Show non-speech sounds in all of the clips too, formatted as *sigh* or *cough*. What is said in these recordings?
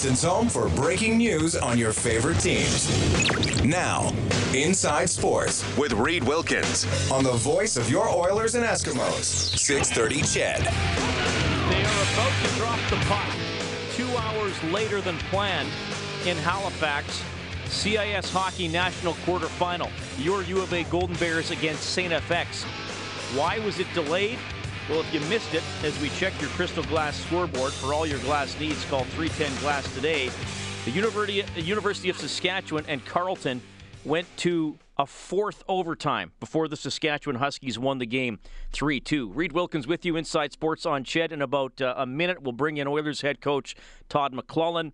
Edmonton's home for breaking news on your favorite teams. Now, Inside Sports with Reed Wilkins on the voice of your Oilers and Eskimos, 630 CHED. They are about to drop the puck two hours later than planned in Halifax. CIS Hockey National Quarterfinal. Your U of A Golden Bears against St. FX. Why was it delayed? Well, if you missed it, as we check your crystal glass scoreboard for all your glass needs, call 310 Glass today. The University, of Saskatchewan and Carleton went to a fourth overtime before the Saskatchewan Huskies won the game 3 2. Reed Wilkins with you inside sports on Ched. In about uh, a minute, we'll bring in Oilers head coach Todd McLellan.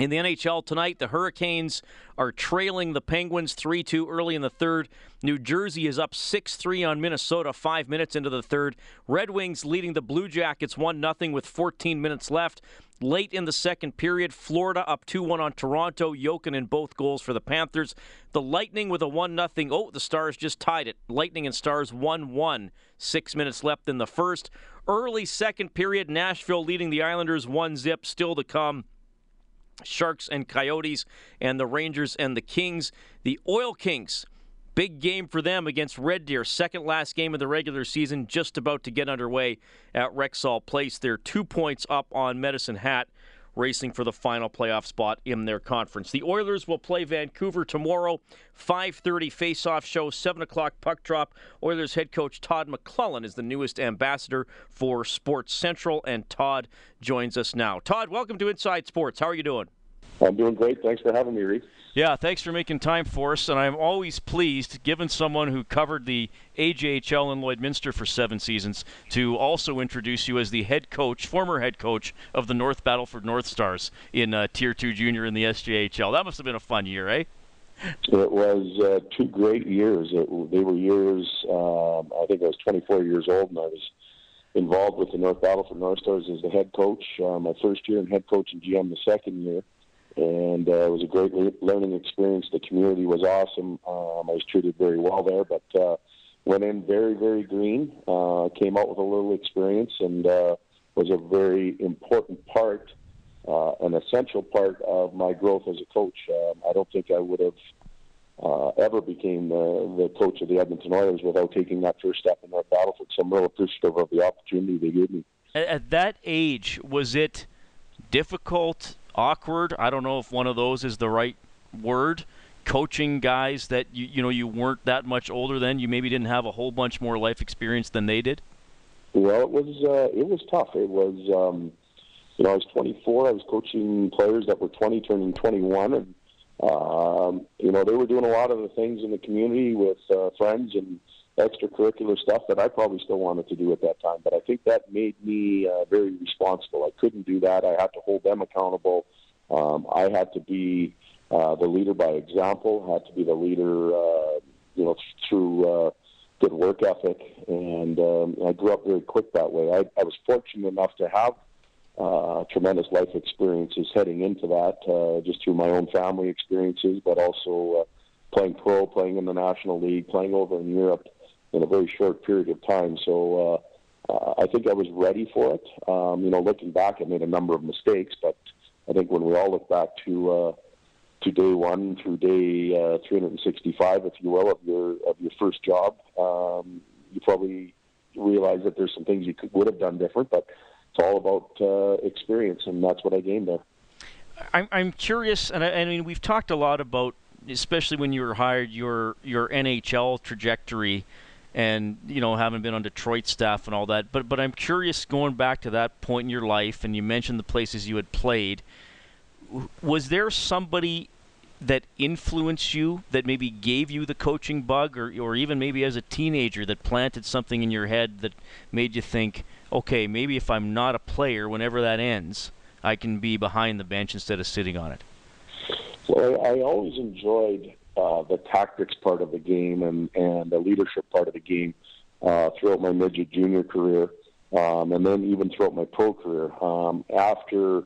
In the NHL tonight, the Hurricanes are trailing the Penguins 3 2 early in the third. New Jersey is up 6 3 on Minnesota five minutes into the third. Red Wings leading the Blue Jackets 1 0 with 14 minutes left. Late in the second period, Florida up 2 1 on Toronto. Jokinen both goals for the Panthers. The Lightning with a 1 0. Oh, the Stars just tied it. Lightning and Stars 1 1. Six minutes left in the first. Early second period, Nashville leading the Islanders 1 zip. Still to come. Sharks and Coyotes, and the Rangers and the Kings. The Oil Kings, big game for them against Red Deer. Second last game of the regular season, just about to get underway at Rexall Place. They're two points up on Medicine Hat racing for the final playoff spot in their conference. The Oilers will play Vancouver tomorrow, 5:30 face-off show, 7 o'clock puck drop. Oilers head coach Todd McLellan is the newest ambassador for Sports Central, and Todd joins us now. Todd, welcome to Inside Sports. How are you doing? I'm doing great. Thanks for having me, Reed. Yeah, thanks for making time for us. And I'm always pleased, given someone who covered the AJHL in Lloydminster for seven seasons, to also introduce you as the head coach, former head coach of the North Battleford North Stars in uh, Tier 2 Junior in the SJHL. That must have been a fun year, eh? It was uh, two great years. It, they were years, um, I think I was 24 years old, and I was involved with the North Battleford North Stars as the head coach uh, my first year and head coach and GM the second year and uh, it was a great learning experience. The community was awesome. Um, I was treated very well there, but uh, went in very, very green. Uh, came out with a little experience, and uh, was a very important part, uh, an essential part of my growth as a coach. Um, I don't think I would have uh, ever became the, the coach of the Edmonton Oilers without taking that first step in that Battleford. So I'm real appreciative of the opportunity they gave me. At that age, was it difficult awkward. I don't know if one of those is the right word. Coaching guys that you you know you weren't that much older than you maybe didn't have a whole bunch more life experience than they did. Well, it was uh, it was tough. It was um, you know I was 24. I was coaching players that were 20, turning 21, and um, you know they were doing a lot of the things in the community with uh, friends and extracurricular stuff that I probably still wanted to do at that time. But I think that made me uh, very responsible. I couldn't do that. I had to hold them accountable. Um, I had to be uh, the leader by example. Had to be the leader, uh, you know, through uh, good work ethic. And um, I grew up very quick that way. I, I was fortunate enough to have uh, tremendous life experiences heading into that, uh, just through my own family experiences, but also uh, playing pro, playing in the National League, playing over in Europe in a very short period of time. So uh, I think I was ready for it. Um, you know, looking back, I made a number of mistakes, but I think when we all look back to uh, to day one through day uh, 365, if you will, of your of your first job, um, you probably realize that there's some things you could, would have done different, but it's all about uh, experience, and that's what I gained there. I'm, I'm curious, and I, I mean, we've talked a lot about, especially when you were hired, your your NHL trajectory and you know having been on Detroit staff and all that. But but I'm curious going back to that point in your life, and you mentioned the places you had played. Was there somebody that influenced you, that maybe gave you the coaching bug, or, or even maybe as a teenager that planted something in your head that made you think, okay, maybe if I'm not a player, whenever that ends, I can be behind the bench instead of sitting on it? Well, I, I always enjoyed uh, the tactics part of the game and, and the leadership part of the game uh, throughout my midget junior career, um, and then even throughout my pro career. Um, after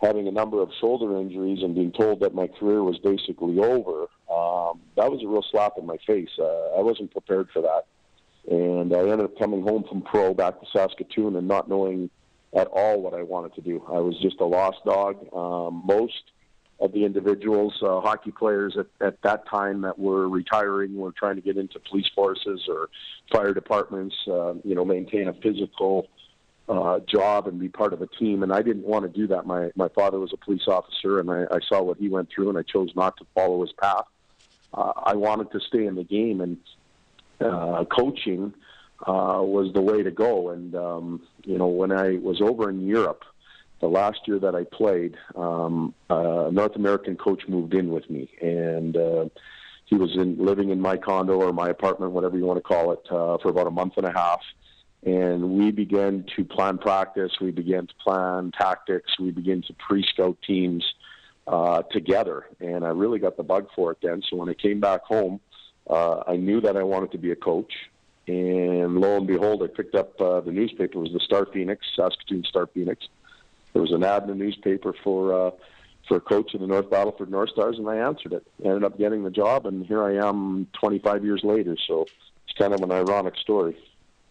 having a number of shoulder injuries and being told that my career was basically over, um, that was a real slap in my face. Uh, I wasn't prepared for that. And I ended up coming home from pro back to Saskatoon and not knowing at all what I wanted to do. I was just a lost dog. Um, most of the individuals, uh, hockey players at, at that time that were retiring, were trying to get into police forces or fire departments, uh, you know, maintain a physical uh, job and be part of a team. And I didn't want to do that. My my father was a police officer, and I, I saw what he went through, and I chose not to follow his path. Uh, I wanted to stay in the game, and uh, coaching uh, was the way to go. And um, you know, when I was over in Europe, the last year that I played, um, a North American coach moved in with me, and uh, he was in living in my condo or my apartment, whatever you want to call it, uh, for about a month and a half and we began to plan practice. We began to plan tactics. We began to pre-scout teams uh, together, and I really got the bug for it then. So when I came back home, uh, I knew that I wanted to be a coach, and lo and behold, I picked up uh, the newspaper. It was the Star Phoenix, Saskatoon Star Phoenix. There was an ad in the newspaper for uh, for a coach in the North Battleford North Stars, and I answered it. Ended up getting the job, and here I am 25 years later. So it's kind of an ironic story.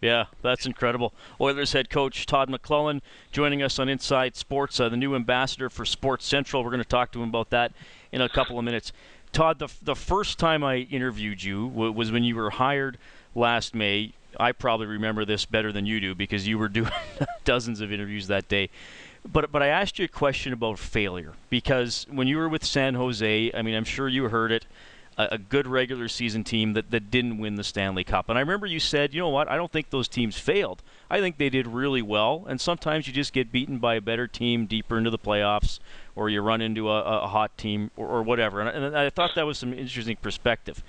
Yeah, that's incredible. Oilers head coach Todd McLellan joining us on Inside Sports, uh, the new ambassador for Sports Central. We're going to talk to him about that in a couple of minutes. Todd, the, the first time I interviewed you was when you were hired last May. I probably remember this better than you do because you were doing *laughs* dozens of interviews that day. But but I asked you a question about failure because when you were with San Jose, I mean, I'm sure you heard it a, good regular season team that, that didn't win the Stanley Cup. And I remember you said, you know what, I don't think those teams failed. I think they did really well. And sometimes you just get beaten by a better team deeper into the playoffs, or you run into a, a hot team, or, or whatever. And, and I thought that was some interesting perspective.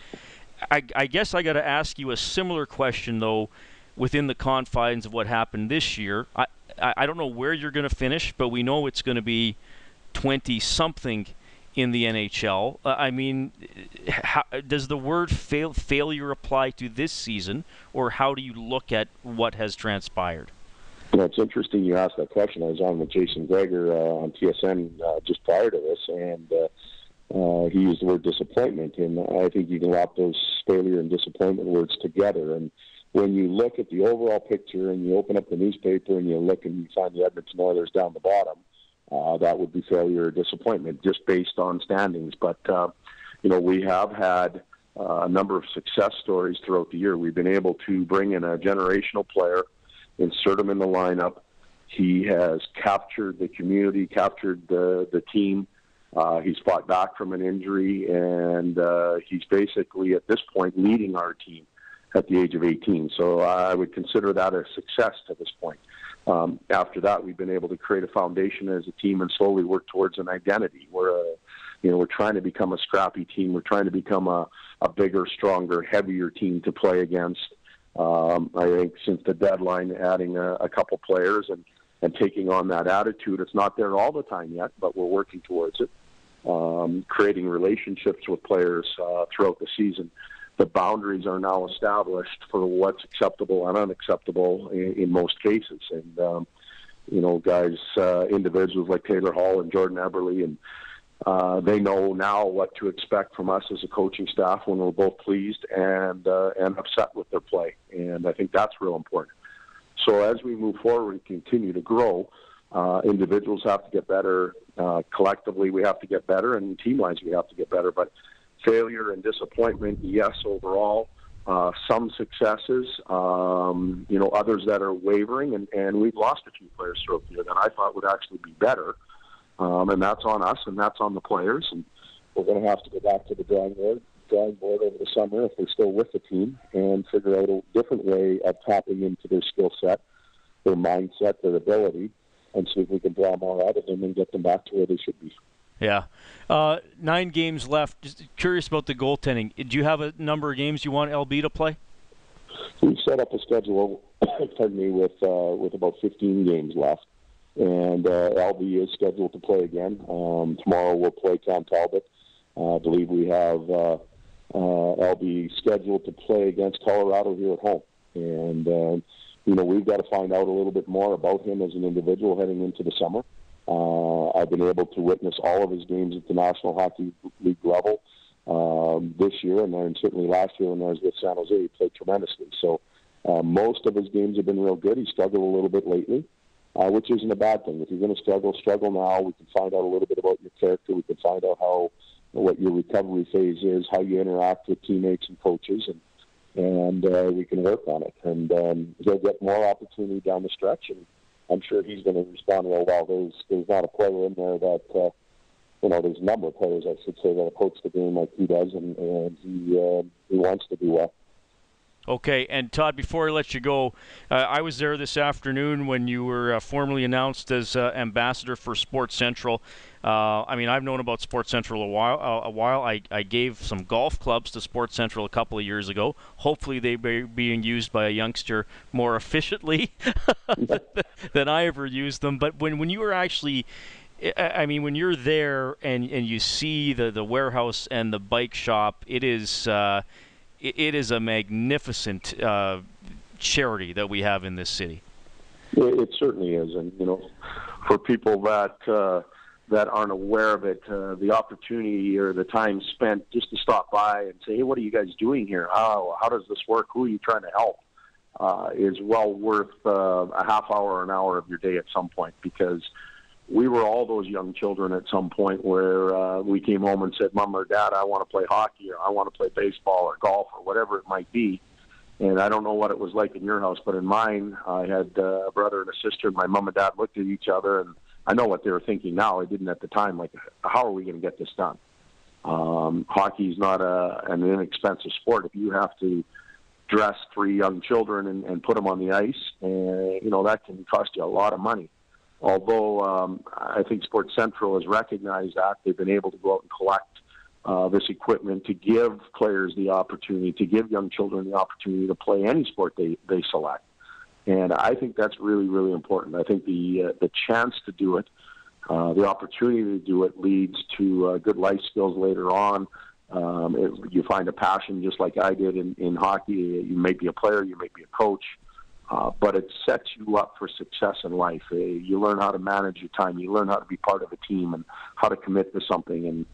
I, I guess I got to ask you a similar question, though, within the confines of what happened this year. I, I, I don't know where you're going to finish, but we know it's going to be 20 something in the NHL. Uh, I mean, how, does the word fail, failure apply to this season, or how do you look at what has transpired? You know, it's interesting you asked that question. I was on with Jason Gregor uh, on TSN uh, just prior to this, and uh, uh, he used the word disappointment. And I think you can wrap those failure and disappointment words together. And when you look at the overall picture and you open up the newspaper and you look and you find the Edmonton Oilers down the bottom, uh, that would be failure or disappointment just based on standings. But, uh, you know, we have had uh, a number of success stories throughout the year. We've been able to bring in a generational player, insert him in the lineup. He has captured the community, captured the, the team. Uh, he's fought back from an injury, and uh, he's basically at this point leading our team at the age of 18. So I would consider that a success to this point um, after that, we've been able to create a foundation as a team and slowly work towards an identity. We're a, you know, we're trying to become a scrappy team. We're trying to become a, a bigger, stronger, heavier team to play against. Um, I think since the deadline, adding a, a couple players and, and taking on that attitude. It's not there all the time yet, but we're working towards it. Um, creating relationships with players uh, throughout the season the boundaries are now established for what's acceptable and unacceptable in, in most cases. And um, you know, guys, uh, individuals like Taylor Hall and Jordan Eberle, and uh, they know now what to expect from us as a coaching staff when we're both pleased and uh, and upset with their play. And I think that's real important. So as we move forward and continue to grow, uh, individuals have to get better. Uh, collectively, we have to get better, and team-wise, we have to get better. But failure and disappointment, yes, overall. Uh, some successes, um, you know, others that are wavering, and, and we've lost a few players throughout the year that I thought would actually be better. Um, and that's on us, and that's on the players. And we're going to have to go back to the drawing board, drawing board over the summer if they're still with the team, and figure out a different way of tapping into their skill set, their mindset, their ability, and see if we can draw more out of them and get them back to where they should be. Yeah. Uh, nine games left. Just curious about the goaltending. Do you have a number of games you want LB to play? We've set up a schedule, *coughs* pardon me, with uh, with about 15 games left, and uh, LB is scheduled to play again. Um, tomorrow we'll play Cam Talbot. Uh, I believe we have uh, uh, LB scheduled to play against Colorado here at home, and uh, you know we've got to find out a little bit more about him as an individual heading into the summer. Uh, I've been able to witness all of his games at the National Hockey League level um, this year, and then certainly last year when I was with San Jose, he played tremendously. So uh, most of his games have been real good. He struggled a little bit lately, uh, which isn't a bad thing. If you're going to struggle, struggle now. We can find out a little bit about your character. We can find out how what your recovery phase is, how you interact with teammates and coaches, and and uh, we can work on it. And um, he'll get more opportunity down the stretch, and I'm sure he's going to respond real well. There's there's not a player in there that uh, you know there's a number of players I should say that approach the game like he does, and, and he uh, he wants to do well. Okay, and Todd, before I let you go, uh, I was there this afternoon when you were uh, formally announced as uh, ambassador for Sports Central. Uh, I mean, I've known about Sports Central a while. Uh, a while. I, I gave some golf clubs to Sports Central a couple of years ago. Hopefully, they are being used by a youngster more *laughs* efficiently *laughs* than I ever used them. But when when you were actually I mean, when you're there and, and you see the, the warehouse and the bike shop, it is uh, it, it is a magnificent uh, charity that we have in this city. It, it, certainly is, and you know, for people that uh, that aren't aware of it, uh, the opportunity or the time spent just to stop by and say, "Hey, what are you guys doing here? How how does this work? Who are you trying to help?" Uh, is well worth uh, a half hour or an hour of your day at some point because we were all those young children at some point where uh, we came home and said, "Mom or Dad, I want to play hockey or I want to play baseball or golf or whatever it might be." And I don't know what it was like in your house, but in mine, I had uh, a brother and a sister. And my mom and dad looked at each other, and I know what they were thinking now. I didn't at the time. Like, how are we going to get this done? Um, hockey is not a, an inexpensive sport. If you have to dress three young children and, and put them on the ice, and you know that can cost you a lot of money although um, I think Sports Central has recognized that, they've been able to go out and collect uh, this equipment to give players the opportunity, to give young children the opportunity to play any sport they, they select. And I think that's really, really important. I think the uh, the chance to do it, uh, the opportunity to do it, leads to uh, good life skills later on. Um, it, you find a passion just like I did in, in hockey. You may be a player, you may be a coach, uh, but it sets you up for success in life. Uh, you learn how to manage your time. You learn how to be part of a team and how to commit to something. And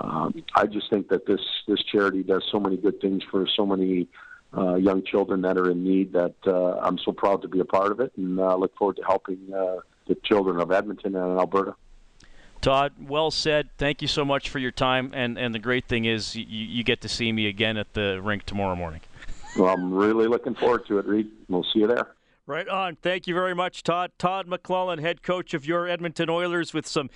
um, I just think that this this charity does so many good things for so many uh, young children that are in need. That uh, I'm so proud to be a part of it, and uh, look forward to helping uh, the children of Edmonton and Alberta. Todd, well said. Thank you so much for your time. And and the great thing is you, you get to see me again at the rink tomorrow morning. Well, I'm really looking forward to it, Reed. We'll see you there. Right on. Thank you very much, Todd. Todd McLellan, head coach of your Edmonton Oilers, with some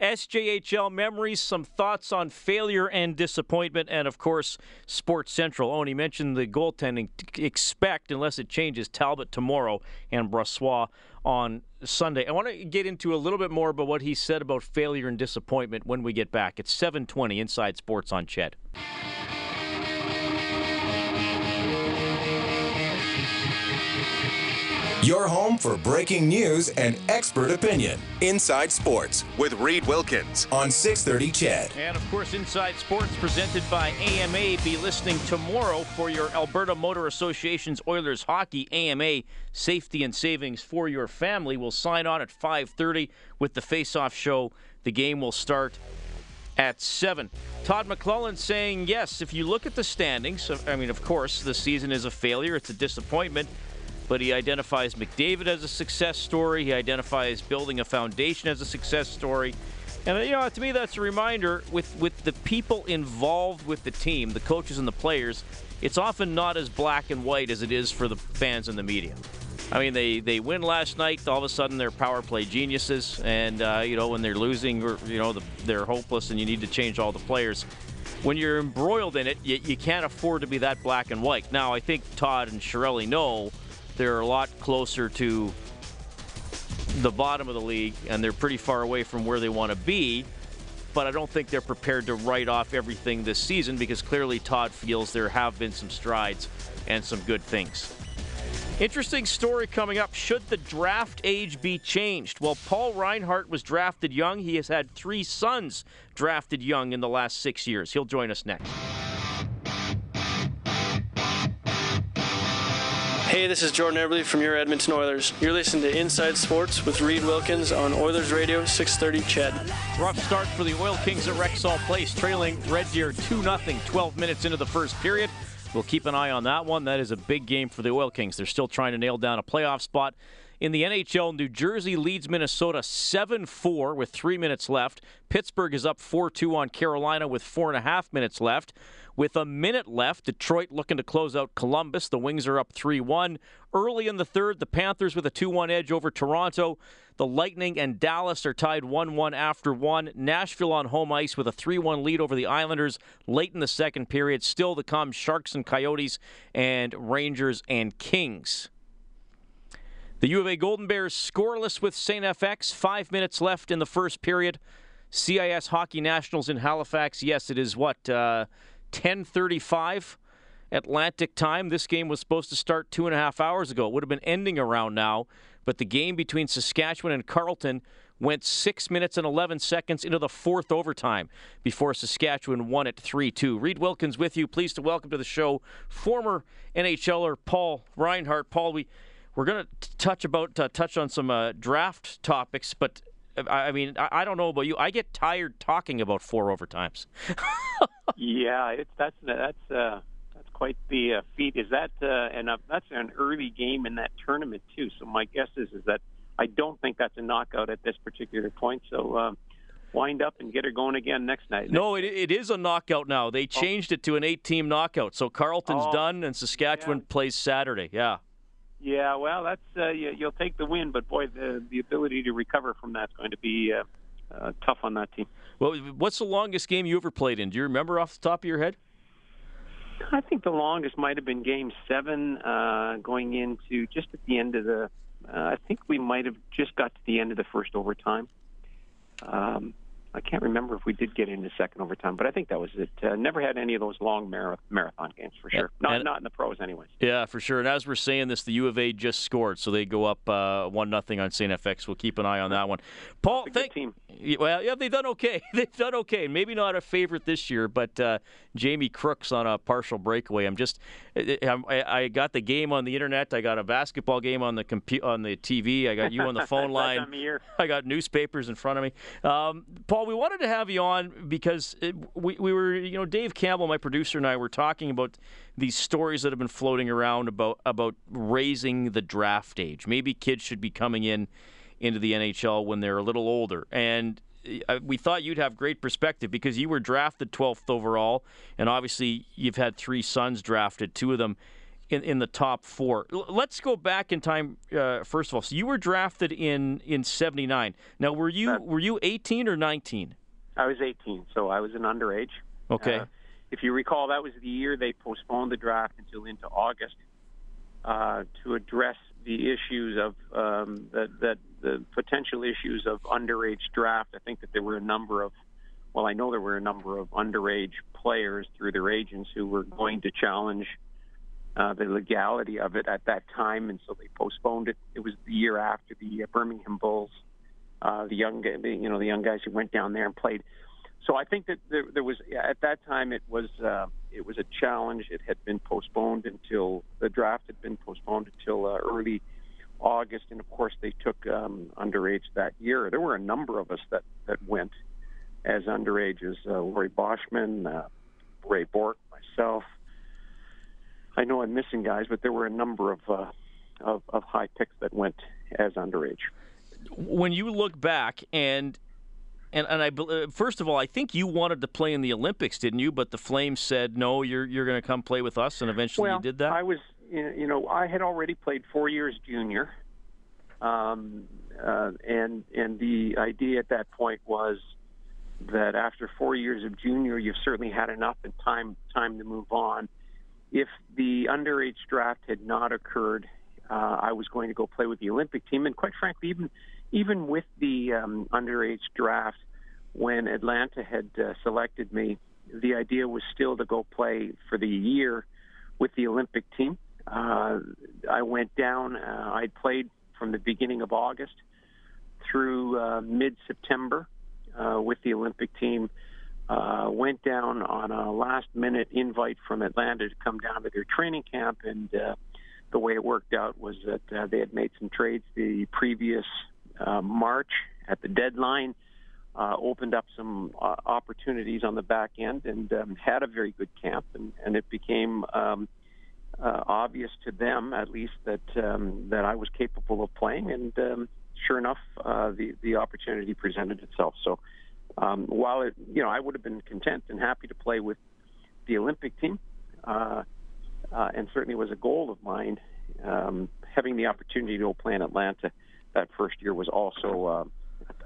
SJHL memories, some thoughts on failure and disappointment, and of course, Sports Central. Oh, and he mentioned the goaltending. Expect, unless it changes, Talbot tomorrow and Brossoit on Sunday. I want to get into a little bit more about what he said about failure and disappointment when we get back. It's 720 Inside Sports on CHED. Your home for breaking news and expert opinion. Inside Sports with Reed Wilkins on 630 CHED. And of course, Inside Sports presented by AMA. Be listening tomorrow for your Alberta Motor Association's Oilers Hockey AMA Safety and Savings for your family. We'll sign on at 5:30 with the face-off show. The game will start at 7. Todd McLellan saying, yes, if you look at the standings, I mean, of course, the season is a failure, it's a disappointment but he identifies McDavid as a success story. He identifies building a foundation as a success story. And you know, to me, that's a reminder with with the people involved with the team, the coaches and the players. It's often not as black and white as it is for the fans and the media. I mean, they, they win last night. All of a sudden, they're power play geniuses, and uh, you know when they're losing, or you know the, they're hopeless, and you need to change all the players. When you're embroiled in it, you, you can't afford to be that black and white. Now, I think Todd and Chiarelli know they're a lot closer to the bottom of the league, and they're pretty far away from where they want to be. but I don't think they're prepared to write off everything this season because clearly Todd feels there have been some strides and some good things. Interesting story coming up. Should the draft age be changed? Well, Paul Reinhart was drafted young. He has had three sons drafted young in the last six years. He'll join us next. Hey, this is Jordan Eberle from your Edmonton Oilers. You're listening to Inside Sports with Reed Wilkins on Oilers Radio 630 CHED. Rough start for the Oil Kings at Rexall Place, trailing Red Deer 2 0 12 minutes into the first period. We'll keep an eye on that one. That is a big game for the Oil Kings. They're still trying to nail down a playoff spot. In the NHL, New Jersey leads Minnesota 7 4 with three minutes left. Pittsburgh is up 4 2 on Carolina with four and a half minutes left. With a minute left, Detroit looking to close out Columbus. The Wings are up 3 1. Early in the third, the Panthers with a 2 1 edge over Toronto. The Lightning and Dallas are tied 1 1 after 1. Nashville on home ice with a 3 1 lead over the Islanders late in the second period. Still to come Sharks and Coyotes and Rangers and Kings. The U of A Golden Bears scoreless with St. FX. Five minutes left in the first period. CIS Hockey Nationals in Halifax. Yes, it is what? Uh, 10:35 Atlantic time. This game was supposed to start two and a half hours ago. It would have been ending around now, but the game between Saskatchewan and Carleton went six minutes and 11 seconds into the fourth overtime before Saskatchewan won it 3-2. Reed Wilkins with you. Pleased to welcome to the show former NHLer Paul Reinhart. Paul, we we're going to touch about uh, touch on some uh, draft topics, but I mean, I don't know about you. I get tired talking about four overtimes. *laughs* yeah, it's that's that's uh, that's quite the uh, feat. Is that uh, and uh, that's an early game in that tournament too. So my guess is is that I don't think that's a knockout at this particular point. So. Um, wind up and get her going again next night. No, it, it is a knockout now. They oh. changed oh. it to an eight-team knockout. So Carleton's oh, done, and Saskatchewan yeah. plays Saturday. Yeah. Yeah, well, that's uh, you, will take the win, but boy, the the ability to recover from that's going to be uh, uh, tough on that team. Well, what's the longest game you ever played in? Do you remember off the top of your head? I think the longest might have been Game Seven, uh, going into just at the end of the. Uh, I think we might have just got to the end of the first overtime. Um, I can't remember if we did get into second overtime, but I think that was it. Uh, never had any of those long marathon games for sure. Not and, not in the pros, anyways. Yeah, for sure. And as we're saying this, the U of A just scored, so they go up uh, one nothing on St. FX. We'll keep an eye on that one. Paul, thank team. Well, yeah, they've done okay. *laughs* they've done okay. Maybe not a favorite this year, but uh, Jamie Crooks on a partial breakaway. I'm just, I, I, got the game on the internet. I got a basketball game on the compu- on the TV. I got you on the phone *laughs* line. I got newspapers in front of me. Um, Paul Paul, we wanted to have you on because it, we, we were, you know, Dave Campbell, my producer, and I were talking about these stories that have been floating around about about raising the draft age. Maybe kids should be coming in into the NHL when they're a little older. And uh, we thought you'd have great perspective because you were drafted 12th overall, and obviously you've had three sons drafted, two of them in, in the top four. L- let's go back in time. Uh, first of all, so you were drafted in in '79. Now, were you were you 18 or 19? I was 18, so I was an underage. Okay. Uh, if you recall, that was the year they postponed the draft until into August uh, to address the issues of um, that, that the potential issues of underage draft. I think that there were a number of well, I know there were a number of underage players through their agents who were going to challenge uh, the legality of it at that time, and so they postponed it. It was the year after the uh, Birmingham Bulls, uh, the young, you know, the young guys who went down there and played. So I think that there, there was at that time it was uh, it was a challenge. It had been postponed until the draft had been postponed until uh, early August, and of course they took um, underage that year. There were a number of us that that went as underages: uh, Laurie Boschman, uh, Ray Bourque, myself. I know I'm missing guys, but there were a number of uh, of, of high picks that went as underage. When you look back and and and I uh, first of all, I think you wanted to play in the Olympics, didn't you? But the Flames said no. You're you're going to come play with us, and eventually well, you did that. I was, you know, I had already played four years junior, um, uh, and and the idea at that point was that after four years of junior, you've certainly had enough and time time to move on if the underage draft had not occurred, uh, I was going to go play with the Olympic team. And quite frankly, even even with the um, underage draft, when Atlanta had uh, selected me, the idea was still to go play for the year with the Olympic team. Uh, I went down. Uh, I played from the beginning of August through uh, mid-September uh, with the Olympic team. Went down on a last-minute invite from Atlanta to come down to their training camp, and uh, the way it worked out was that uh, they had made some trades the previous uh, March at the deadline uh, opened up some uh, opportunities on the back end and um, had a very good camp, and, and it became um, uh, obvious to them, at least, that um, that I was capable of playing. And um, sure enough, uh, the the opportunity presented itself. So um, while it, you know, I would have been content and happy to play with the Olympic team, uh, uh, and certainly was a goal of mine. Um, having the opportunity to play in Atlanta that first year was also. Uh,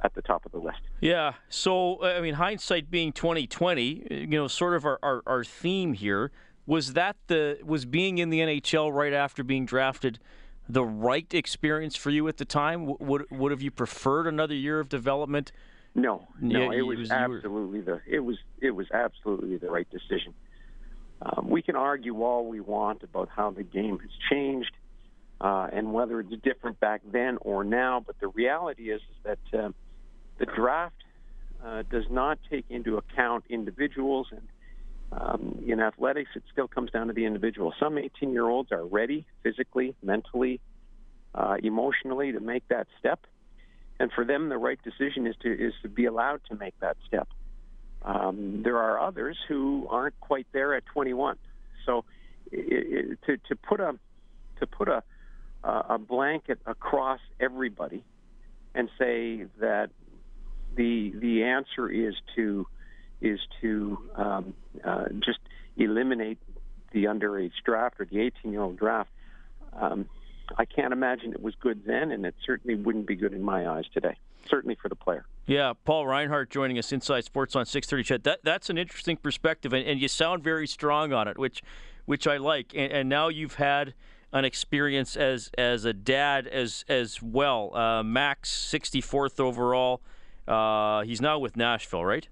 at the top of the list. Yeah. So, I mean, hindsight being 2020, you know, sort of our, our, our theme here was that the was being in the NHL right after being drafted the right experience for you at the time? Would would have you preferred another year of development? No, no, yeah, it, was it was absolutely the it was it was absolutely the right decision. Um, we can argue all we want about how the game has changed uh, and whether it's different back then or now. But the reality is, is that uh, the draft uh, does not take into account individuals. And um, in athletics, it still comes down to the individual. Some 18 year olds are ready physically, mentally, uh, emotionally to make that step. And for them, the right decision is to is to be allowed to make that step. Um, there are others who aren't quite there at 21. So it, it, to to put a to put a a blanket across everybody and say that the the answer is to is to um, uh, just eliminate the underage draft or the 18 year old draft. Um, I can't imagine it was good then, and it certainly wouldn't be good in my eyes today. Certainly for the player. Yeah, Paul Reinhart joining us inside Sports on 6:30. CHED. That that's an interesting perspective, and, and you sound very strong on it, which which I like. And, and now you've had an experience as as a dad as as well. Uh, Max, 64th overall. Uh, he's now with Nashville, right?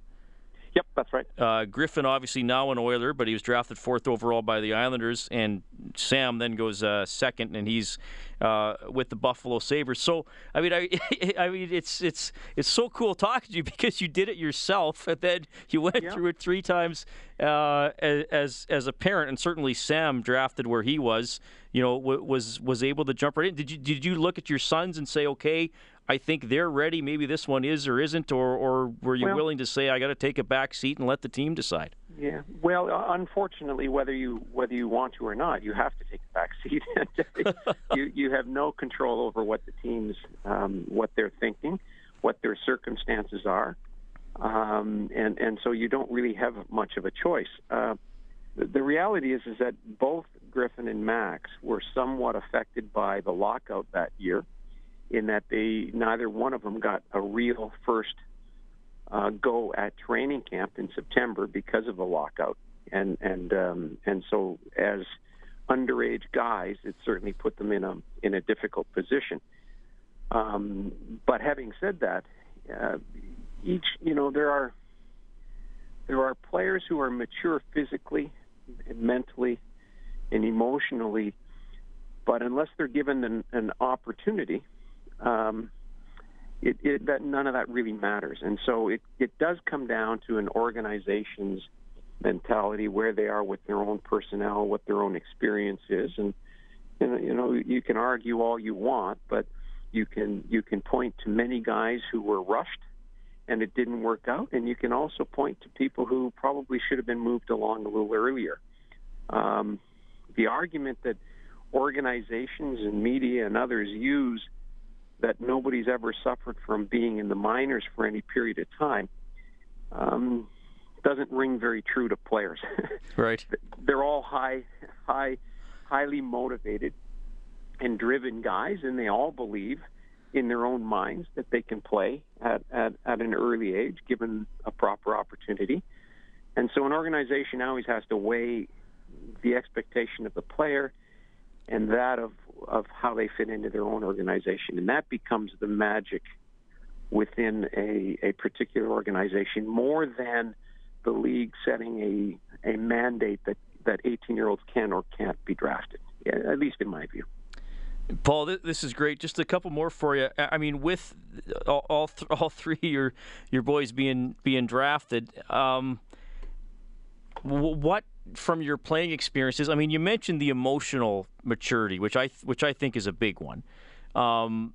Yep, that's right. Uh, Griffin, obviously now an Oiler, but he was drafted fourth overall by the Islanders, and Sam then goes uh, second, and he's uh, with the Buffalo Sabres. So, I mean, I, *laughs* I mean, it's it's it's so cool talking to you *laughs* because you did it yourself, and then you went yeah. through it three times uh, as as a parent, and certainly Sam drafted where he was. You know, was was able to jump right in. Did you did you look at your sons and say, okay, I think they're ready. Maybe this one is or isn't, or, or were you well, willing to say I got to take a back seat and let the team decide? Yeah. Well, unfortunately, whether you whether you want to or not, you have to take a back seat. *laughs* you you have no control over what the teams um, what they're thinking, what their circumstances are, um, and and so you don't really have much of a choice. Uh, the, the reality is is that both Griffin and Max were somewhat affected by the lockout that year in that they neither one of them got a real first uh, go at training camp in September because of the lockout, and and um, and so as underage guys, it certainly put them in a in a difficult position. Um, but having said that, uh, each you know there are there are players who are mature physically, and mentally, and emotionally, but unless they're given an, an opportunity, um, it, it, that none of that really matters. And so it, it does come down to an organization's mentality, where they are with their own personnel, what their own experience is, and you know you can argue all you want, but you can you can point to many guys who were rushed and it didn't work out, and you can also point to people who probably should have been moved along a little earlier. Um, the argument that organizations and media and others use that nobody's ever suffered from being in the minors for any period of time um, doesn't ring very true to players. *laughs* right. They're all high, high, highly motivated and driven guys, and they all believe in their own minds that they can play at, at, at an early age, given a proper opportunity. And so an organization always has to weigh the expectation of the player and that of of how they fit into their own organization, and that becomes the magic within a, a particular organization more than the league setting a, a mandate that, that 18 year olds can or can't be drafted, at least in my view. Paul, this is great. Just a couple more for you. I mean, with all all, th- all three your your boys being being drafted, um, what from your playing experiences? I mean, you mentioned the emotional maturity, which I which I think is a big one. Um,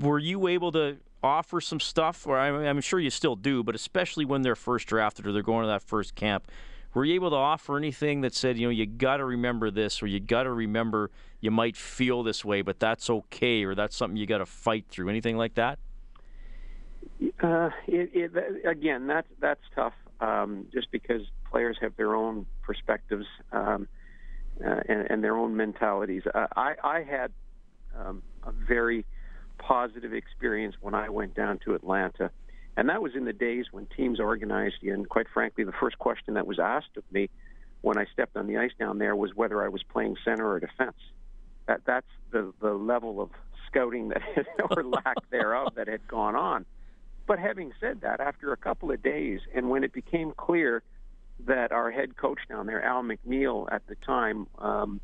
were you able to offer some stuff, or I I'm sure you still do, but especially when they're first drafted or they're going to that first camp? Were you able to offer anything that said, you know, you got to remember this, or you got to remember you might feel this way, but that's okay, or that's something you got to fight through? Anything like that? Uh, it, it, again, that's that's tough. Um, just because players have their own perspectives um, uh, and, and, their own mentalities. Uh, I, I had um, a very positive experience when I went down to Atlanta and that was in the days when teams organized. And quite frankly, the first question that was asked of me when I stepped on the ice down there was whether I was playing center or defense. That that's the the level of scouting that *laughs* or lack thereof that had gone on. But having said that, after a couple of days, and when it became clear that our head coach down there, Al McNeil, at the time, um,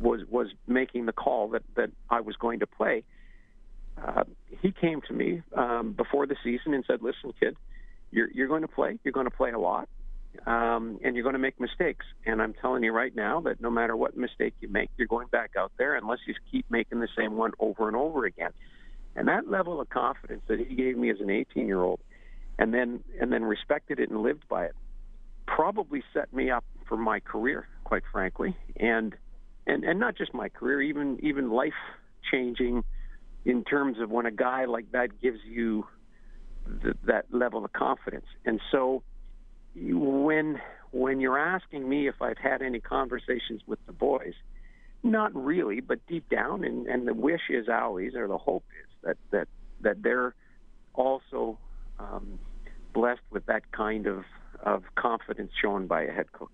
was was making the call that that I was going to play, uh, he came to me um, before the season and said, "Listen, kid, you're you're going to play. You're going to play a lot, um, and you're going to make mistakes. And I'm telling you right now that no matter what mistake you make, you're going back out there unless you keep making the same one over and over again." And that level of confidence that he gave me as an 18 year old, and then and then respected it and lived by it, probably set me up for my career, quite frankly, and and and not just my career, even even life changing in terms of when a guy like that gives you th- that level of confidence. And so when when you're asking me if I've had any conversations with the boys, not really, but deep down, and, and the wish is always, or the hope is that that that they're also um, blessed with that kind of of confidence shown by a head coach.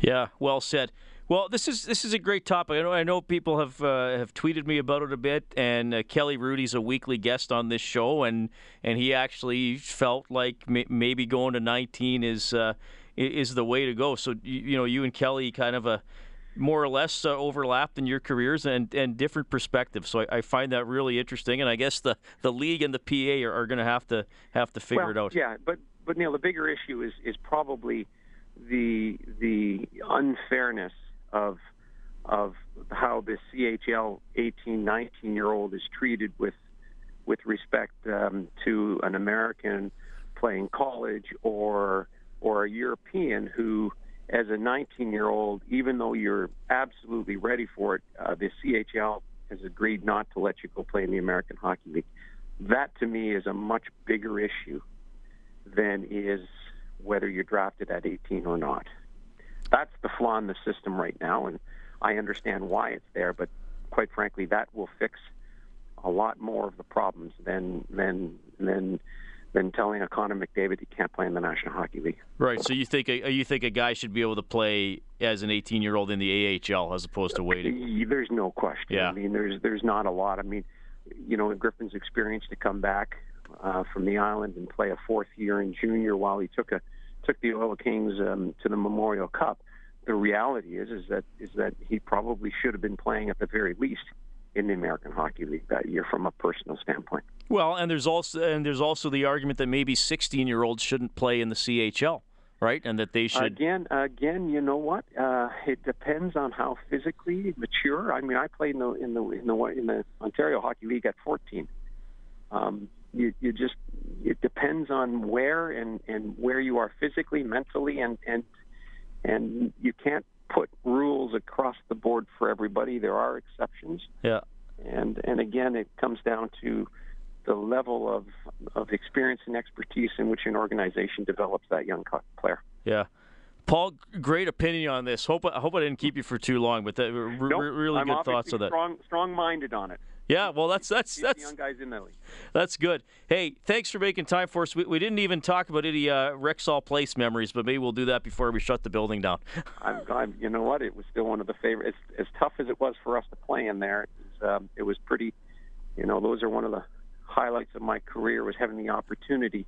Yeah, well said. Well, this is this is a great topic. I know I know people have uh, have tweeted me about it a bit, and uh, Kelly Hrudey's a weekly guest on this show, and and he actually felt like may, maybe going to 19 is uh, is the way to go. So you, you know, you and Kelly kind of a more or less uh, overlapped in your careers and, and different perspectives. So I, I, find that really interesting, and I guess the, the league and the PA are, are going to have to have to figure well, it out. Yeah, but but Neil, the bigger issue is is probably the the unfairness of of how the CHL 18, 19 year old is treated with with respect um, to an American playing college or or a European who, as a 19 year old, even though you're absolutely ready for it, uh, the CHL has agreed not to let you go play in the American Hockey League. That to me is a much bigger issue than is whether you're drafted at 18 or not that's the flaw in the system right now, and I understand why it's there. But quite frankly, that will fix a lot more of the problems than than than than telling a Connor McDavid he can't play in the National Hockey League. Right. So you think a, you think a guy should be able to play as an 18 year old in the AHL as opposed to waiting? There's no question. Yeah. I mean, there's there's not a lot. I mean, you know, Griffin's experience to come back uh, from the island and play a fourth year in junior while he took a took the Oil Kings um, to the Memorial Cup. The reality is is that is that he probably should have been playing at the very least in the American Hockey League that year from a personal standpoint. Well, and there's also and there's also the argument that maybe 16 year olds shouldn't play in the CHL, right? And that they should again again. You know what? Uh, it depends on how physically mature. I mean, I played in the in the in the, in the Ontario Hockey League at 14. Um, you, you just it depends on where and and where you are physically, mentally, and and and you can't put rules across the board for everybody. There are exceptions. Yeah. And and again, it comes down to the level of of experience and expertise in which an organization develops that young player. Yeah. Paul, great opinion on this. Hope I hope I didn't keep you for too long, but that, nope, really I'm good thoughts on that. Strong, strong-minded on it. Yeah, well, that's that's that's young guys in the league. That's good. Hey, thanks for making time for us. We, we didn't even talk about any uh, Rexall Place memories, but maybe we'll do that before we shut the building down. *laughs* I'm, I'm, you know what? It was still one of the favorites. As, as tough as it was for us to play in there, it was, um, it was pretty. You know, those are one of the highlights of my career was having the opportunity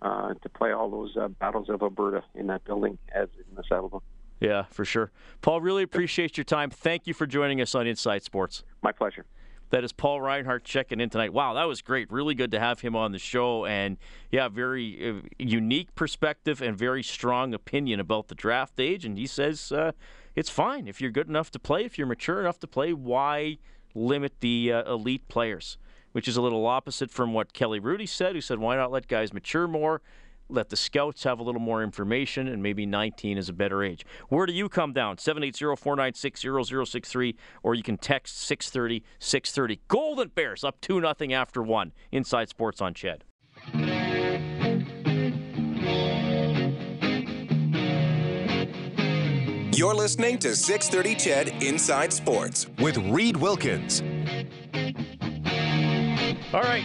uh, to play all those uh, battles of Alberta in that building as in the Saddledome. Yeah, for sure. Paul, really appreciate your time. Thank you for joining us on Inside Sports. My pleasure. That is Paul Reinhart checking in tonight. Wow, that was great. Really good to have him on the show. And yeah, very uh, unique perspective and very strong opinion about the draft age. And he says uh, it's fine if you're good enough to play, if you're mature enough to play. Why limit the uh, elite players? Which is a little opposite from what Kelly Hrudey said, who said, why not let guys mature more? Let the scouts have a little more information, and maybe 19 is a better age. Where do you come down? 780-496-0063, or you can text 630 630. Golden Bears up 2 nothing after 1. Inside Sports on CHED. You're listening to 630 CHED Inside Sports with Reid Wilkins. All right.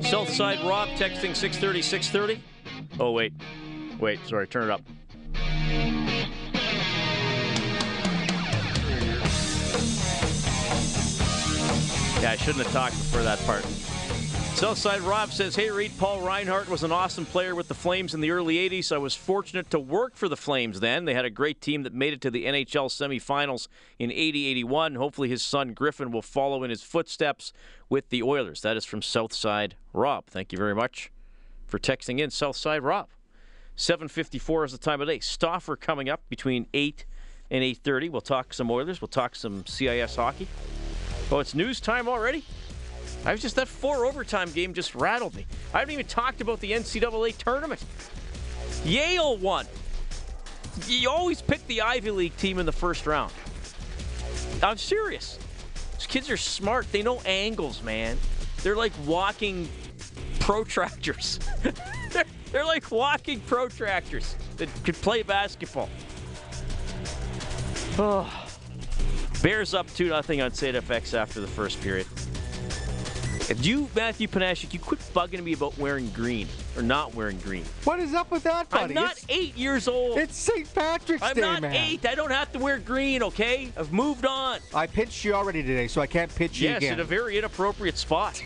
Southside Rob texting 630 630. Oh, wait. Wait, sorry, turn it up. Yeah, I shouldn't have talked before that part. Southside Rob says, Hey Reid, Paul Reinhart was an awesome player with the Flames in the early 80s. I was fortunate to work for the Flames then. They had a great team that made it to the NHL semifinals in 80 81. Hopefully, his son Griffin will follow in his footsteps with the Oilers. That is from Southside Rob. Thank you very much for texting in Southside Rob. 7:54 is the time of day. Stauffer coming up between 8 and 8:30. We'll talk some Oilers. We'll talk some CIS hockey. Oh, it's news time already. I was just that four overtime game just rattled me. I haven't even talked about the NCAA tournament. Yale won. You always pick the Ivy League team in the first round. I'm serious. These kids are smart. They know angles, man. They're like walking protractors. *laughs* they're, they're like walking protractors that could play basketball. Oh. Bears up 2 0 on SAIT after the first period. If you, Matthew Panashik, you quit bugging me about wearing green or not wearing green. What is up with that, buddy? I'm not it's, eight years old. It's St. Patrick's I'm Day, not eight. I don't have to wear green, okay? I've moved on. I pitched you already today, so I can't pitch you yes, again. in a very inappropriate spot.